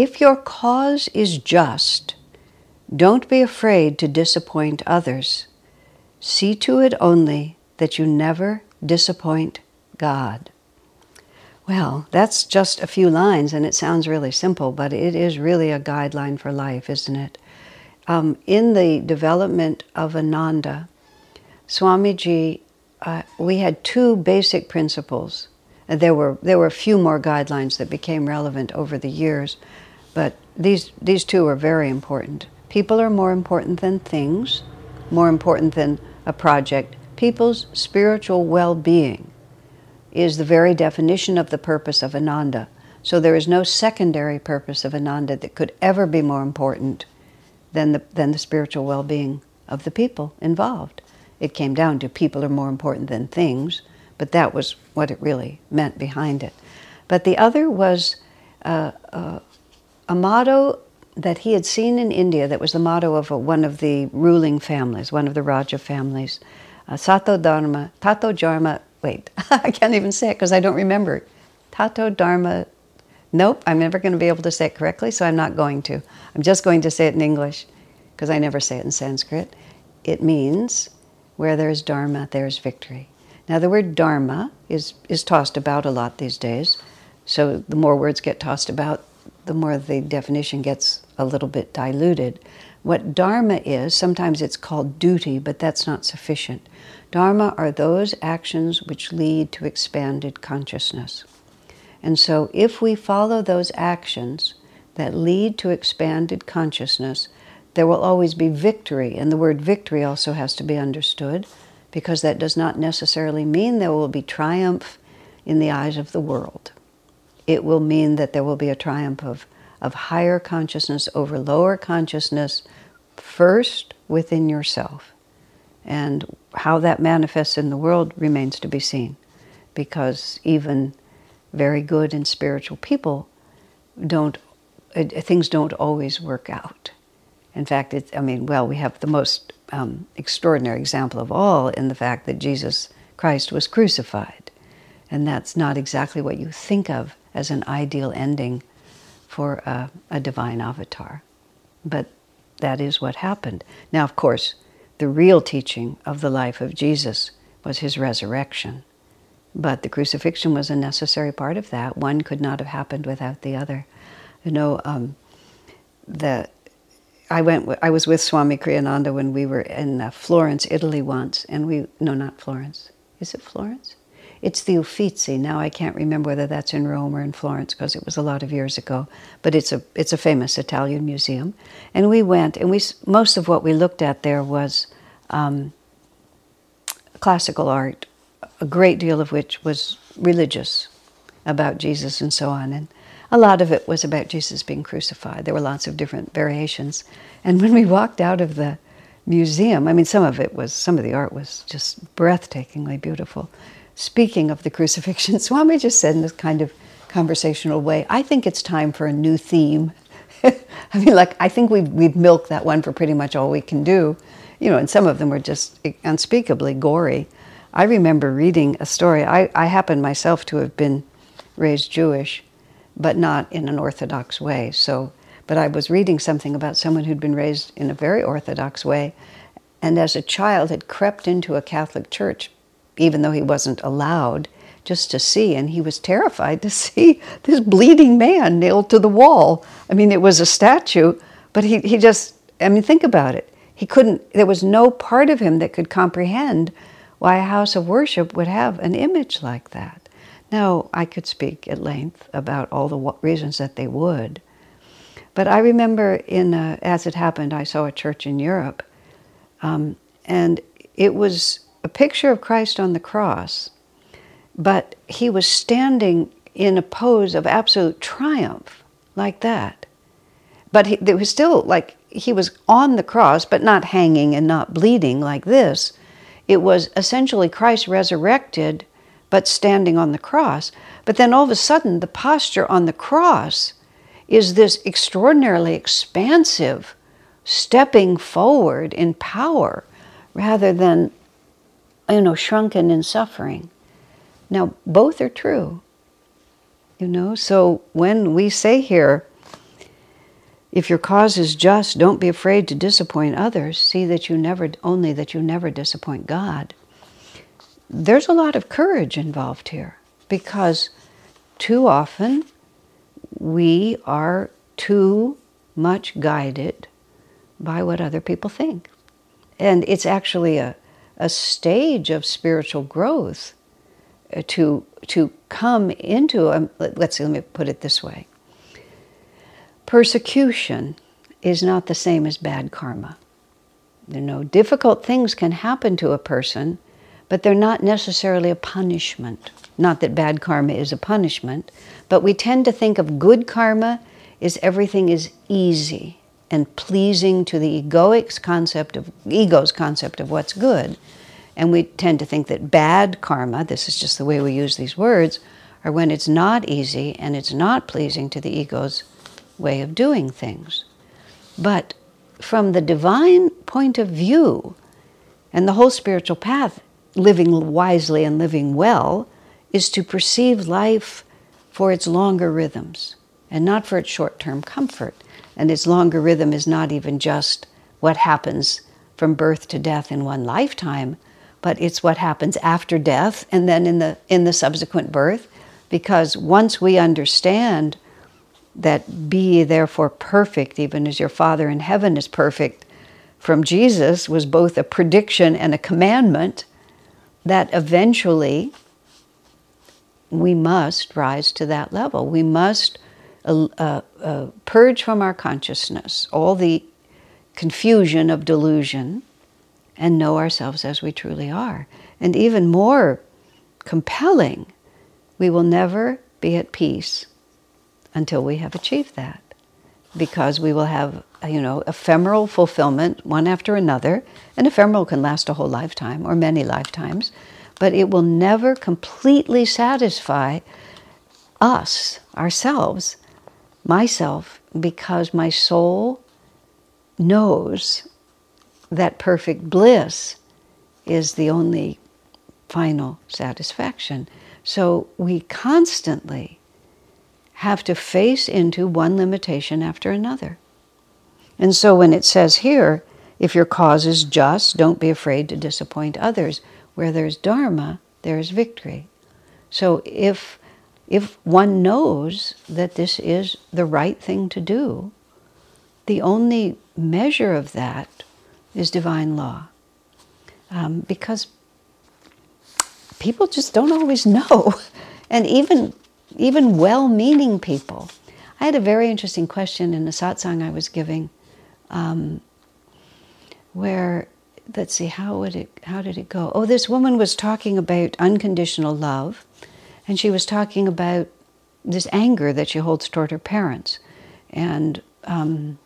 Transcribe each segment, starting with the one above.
If your cause is just, don't be afraid to disappoint others. See to it only that you never disappoint God. Well, that's just a few lines, and it sounds really simple, but it is really a guideline for life, isn't it? Um, in the development of Ananda, Swamiji, uh, we had two basic principles. There were, there were a few more guidelines that became relevant over the years, but these, these two are very important. People are more important than things, more important than a project. People's spiritual well being is the very definition of the purpose of Ananda. So there is no secondary purpose of Ananda that could ever be more important than the, than the spiritual well being of the people involved. It came down to people are more important than things, but that was what it really meant behind it. But the other was uh, uh, a motto that he had seen in India that was the motto of a, one of the ruling families, one of the Raja families. Uh, Sato Dharma, Tato Dharma, wait, I can't even say it because I don't remember. Tato Dharma, nope, I'm never going to be able to say it correctly, so I'm not going to. I'm just going to say it in English because I never say it in Sanskrit. It means where there's Dharma, there's victory. Now, the word Dharma is, is tossed about a lot these days. So the more words get tossed about, the more the definition gets a little bit diluted. What dharma is, sometimes it's called duty, but that's not sufficient. Dharma are those actions which lead to expanded consciousness. And so, if we follow those actions that lead to expanded consciousness, there will always be victory. And the word victory also has to be understood because that does not necessarily mean there will be triumph in the eyes of the world it will mean that there will be a triumph of, of higher consciousness over lower consciousness, first within yourself. And how that manifests in the world remains to be seen, because even very good and spiritual people don't, uh, things don't always work out. In fact, I mean, well, we have the most um, extraordinary example of all in the fact that Jesus Christ was crucified. And that's not exactly what you think of as an ideal ending for a, a divine avatar. But that is what happened. Now, of course, the real teaching of the life of Jesus was his resurrection. But the crucifixion was a necessary part of that. One could not have happened without the other. You know, um, the I went. I was with Swami Kriyananda when we were in uh, Florence, Italy, once, and we no, not Florence. Is it Florence? It's the Uffizi. Now I can't remember whether that's in Rome or in Florence because it was a lot of years ago. But it's a it's a famous Italian museum, and we went, and we most of what we looked at there was um, classical art, a great deal of which was religious, about Jesus and so on, and a lot of it was about Jesus being crucified. There were lots of different variations, and when we walked out of the museum, I mean, some of it was some of the art was just breathtakingly beautiful speaking of the crucifixion, Swami just said in this kind of conversational way, I think it's time for a new theme. I mean, like, I think we've, we've milked that one for pretty much all we can do. You know, and some of them were just unspeakably gory. I remember reading a story. I, I happen myself to have been raised Jewish, but not in an Orthodox way. So, but I was reading something about someone who'd been raised in a very Orthodox way, and as a child had crept into a Catholic church even though he wasn't allowed, just to see. And he was terrified to see this bleeding man nailed to the wall. I mean, it was a statue, but he, he just, I mean, think about it. He couldn't, there was no part of him that could comprehend why a house of worship would have an image like that. Now, I could speak at length about all the reasons that they would. But I remember, in uh, as it happened, I saw a church in Europe, um, and it was a picture of Christ on the cross, but he was standing in a pose of absolute triumph, like that. but he, there was still like he was on the cross, but not hanging and not bleeding like this. It was essentially Christ resurrected, but standing on the cross. But then all of a sudden, the posture on the cross is this extraordinarily expansive stepping forward in power rather than, you know, shrunken in suffering. Now, both are true. You know, so when we say here, if your cause is just, don't be afraid to disappoint others. See that you never, only that you never disappoint God. There's a lot of courage involved here because too often we are too much guided by what other people think. And it's actually a, a stage of spiritual growth uh, to, to come into, a, let's see, let me put it this way Persecution is not the same as bad karma. You know, difficult things can happen to a person, but they're not necessarily a punishment. Not that bad karma is a punishment, but we tend to think of good karma as everything is easy and pleasing to the egoic's concept of ego's concept of what's good. And we tend to think that bad karma, this is just the way we use these words, are when it's not easy and it's not pleasing to the ego's way of doing things. But from the divine point of view, and the whole spiritual path, living wisely and living well, is to perceive life for its longer rhythms and not for its short term comfort. And its longer rhythm is not even just what happens from birth to death in one lifetime, but it's what happens after death and then in the, in the subsequent birth. Because once we understand that be therefore perfect, even as your Father in heaven is perfect, from Jesus was both a prediction and a commandment that eventually we must rise to that level. We must uh, uh, purge from our consciousness all the confusion of delusion and know ourselves as we truly are. And even more compelling, we will never be at peace until we have achieved that. Because we will have, you know, ephemeral fulfillment one after another, and ephemeral can last a whole lifetime or many lifetimes, but it will never completely satisfy us, ourselves, myself, because my soul knows that perfect bliss is the only final satisfaction. So we constantly have to face into one limitation after another. And so when it says here, if your cause is just, don't be afraid to disappoint others. Where there's dharma, there's victory. So if if one knows that this is the right thing to do, the only measure of that is divine law. Um, because people just don't always know. And even even well meaning people. I had a very interesting question in a satsang I was giving um, where, let's see, how, would it, how did it go? Oh, this woman was talking about unconditional love, and she was talking about this anger that she holds toward her parents. And um,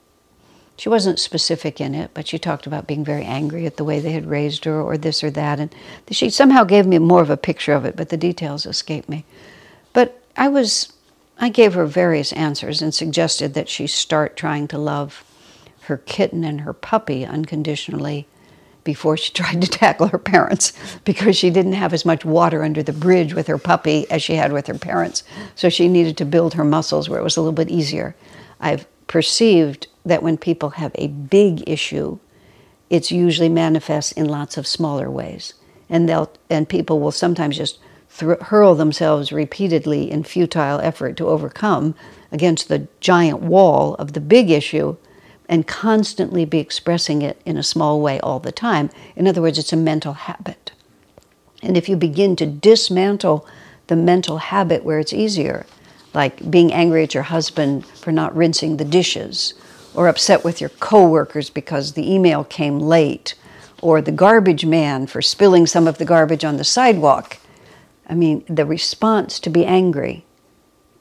she wasn't specific in it, but she talked about being very angry at the way they had raised her or this or that. And she somehow gave me more of a picture of it, but the details escaped me. But I was, I gave her various answers and suggested that she start trying to love her kitten and her puppy unconditionally before she tried to tackle her parents because she didn't have as much water under the bridge with her puppy as she had with her parents. So she needed to build her muscles where it was a little bit easier. I've perceived that when people have a big issue, it's usually manifests in lots of smaller ways. And they'll and people will sometimes just hurl themselves repeatedly in futile effort to overcome against the giant wall of the big issue and constantly be expressing it in a small way all the time. In other words, it's a mental habit. And if you begin to dismantle the mental habit where it's easier, like being angry at your husband for not rinsing the dishes, or upset with your coworkers because the email came late, or the garbage man for spilling some of the garbage on the sidewalk, I mean, the response to be angry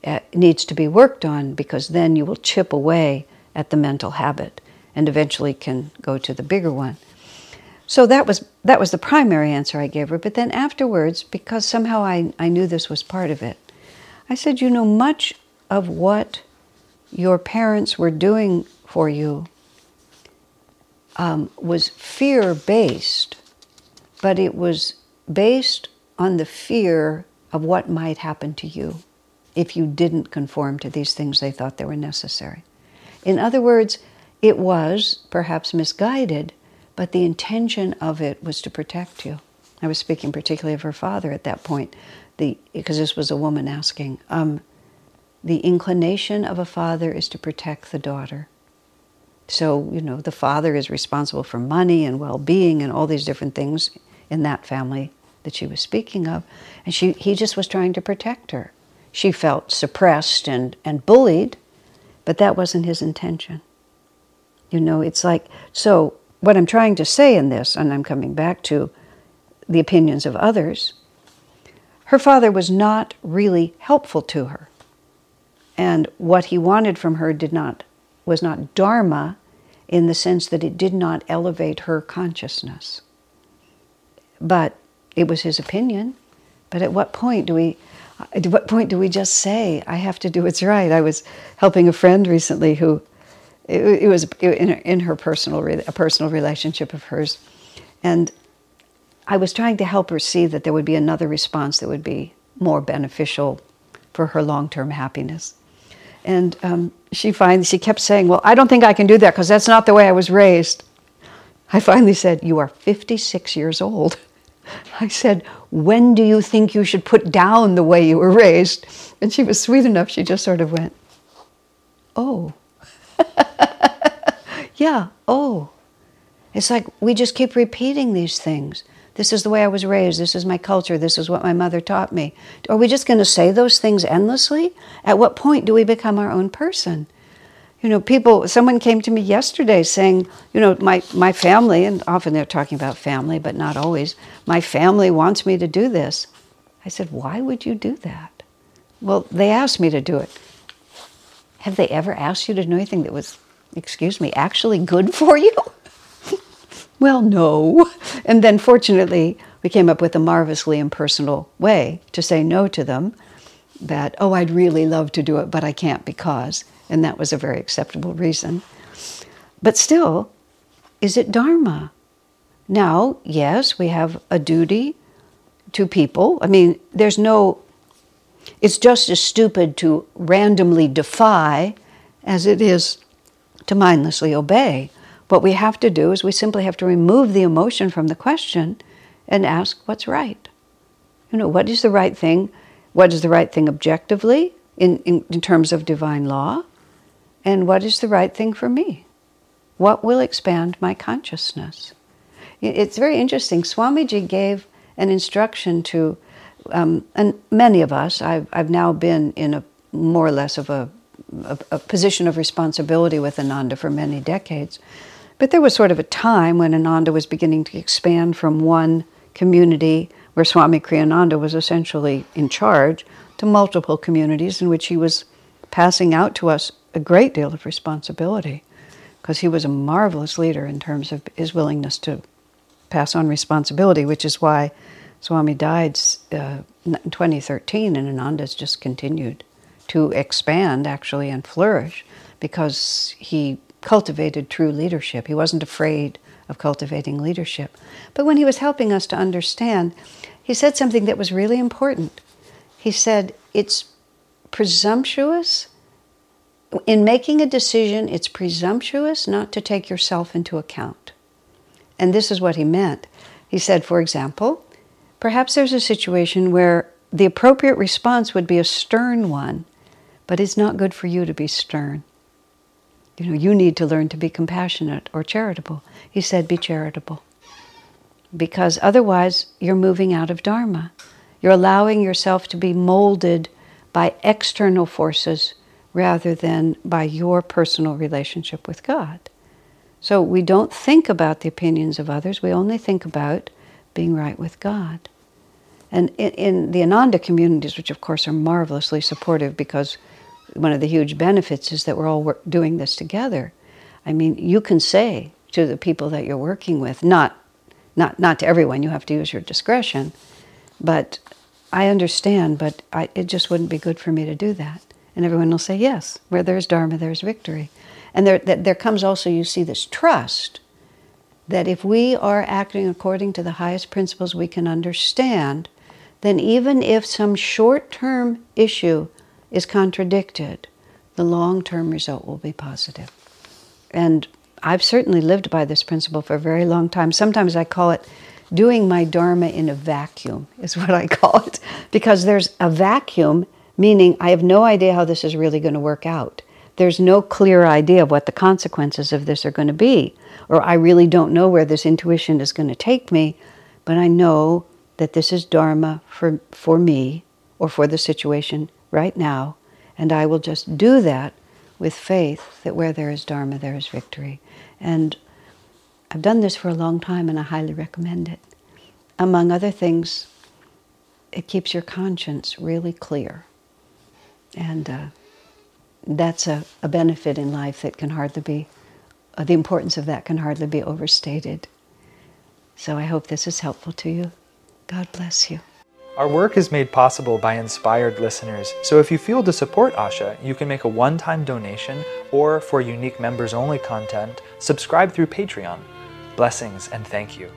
uh, needs to be worked on because then you will chip away at the mental habit and eventually can go to the bigger one. So that was that was the primary answer I gave her. But then afterwards, because somehow I, I knew this was part of it, I said, you know, much of what your parents were doing for you um, was fear based, but it was based on the fear of what might happen to you if you didn't conform to these things they thought they were necessary. In other words, it was perhaps misguided, but the intention of it was to protect you. I was speaking particularly of her father at that point, the, because this was a woman asking. Um, the inclination of a father is to protect the daughter. So, you know, the father is responsible for money and well being and all these different things in that family that she was speaking of. And she, he just was trying to protect her. She felt suppressed and, and bullied, but that wasn't his intention. You know, it's like, so what I'm trying to say in this, and I'm coming back to the opinions of others, her father was not really helpful to her. And what he wanted from her did not was not dharma in the sense that it did not elevate her consciousness. But it was his opinion. But at what point do we at what point do we just say I have to do what's right? I was helping a friend recently who it, it was in her, in her personal a personal relationship of hers, and I was trying to help her see that there would be another response that would be more beneficial for her long term happiness. And um, she finally she kept saying, "Well, I don't think I can do that because that's not the way I was raised." I finally said, "You are 56 years old." I said, When do you think you should put down the way you were raised? And she was sweet enough, she just sort of went, Oh. yeah, oh. It's like we just keep repeating these things. This is the way I was raised. This is my culture. This is what my mother taught me. Are we just going to say those things endlessly? At what point do we become our own person? You know, people, someone came to me yesterday saying, you know, my, my family, and often they're talking about family, but not always, my family wants me to do this. I said, why would you do that? Well, they asked me to do it. Have they ever asked you to do anything that was, excuse me, actually good for you? well, no. And then fortunately, we came up with a marvelously impersonal way to say no to them that, oh, I'd really love to do it, but I can't because and that was a very acceptable reason. But still, is it Dharma? Now, yes, we have a duty to people. I mean, there's no, it's just as stupid to randomly defy as it is to mindlessly obey. What we have to do is we simply have to remove the emotion from the question and ask what's right. You know, what is the right thing? What is the right thing objectively in, in, in terms of divine law? And what is the right thing for me? What will expand my consciousness? It's very interesting. Swamiji gave an instruction to, um, and many of us, I've, I've now been in a more or less of a, a, a position of responsibility with Ananda for many decades. But there was sort of a time when Ananda was beginning to expand from one community where Swami Kriyananda was essentially in charge to multiple communities in which he was passing out to us a great deal of responsibility because he was a marvelous leader in terms of his willingness to pass on responsibility, which is why Swami died uh, in 2013 and Ananda's just continued to expand actually and flourish because he cultivated true leadership. He wasn't afraid of cultivating leadership. But when he was helping us to understand, he said something that was really important. He said, It's presumptuous in making a decision, it's presumptuous not to take yourself into account. And this is what he meant. He said, for example, perhaps there's a situation where the appropriate response would be a stern one, but it's not good for you to be stern. You know, you need to learn to be compassionate or charitable. He said, be charitable. Because otherwise, you're moving out of Dharma. You're allowing yourself to be molded by external forces rather than by your personal relationship with God. So we don't think about the opinions of others, we only think about being right with God. And in, in, the Ananda communities, which of course are marvelously supportive because one of the huge benefits is that we're all work, doing this together. I mean, you can say to the people that you're working with, not, not, not to everyone, you have to use your discretion, but I understand, but I, it just wouldn't be good for me to do that. And everyone will say, yes, where there's Dharma, there's victory. And there, there comes also, you see, this trust that if we are acting according to the highest principles we can understand, then even if some short term issue is contradicted, the long term result will be positive. And I've certainly lived by this principle for a very long time. Sometimes I call it doing my Dharma in a vacuum, is what I call it, because there's a vacuum, meaning I have no idea how this is really going to work out. There's no clear idea of what the consequences of this are going to be, or I really don't know where this intuition is going to take me, but I know that this is Dharma for, for me or for the situation right now, and I will just do that with faith that where there is Dharma, there is victory. And I've done this for a long time and I highly recommend it. Among other things, it keeps your conscience really clear. And uh, that's a, a benefit in life that can hardly be, uh, the importance of that can hardly be overstated. So I hope this is helpful to you. God bless you. Our work is made possible by inspired listeners, so if you feel to support Asha, you can make a one time donation or, for unique members only content, subscribe through Patreon. Blessings and thank you.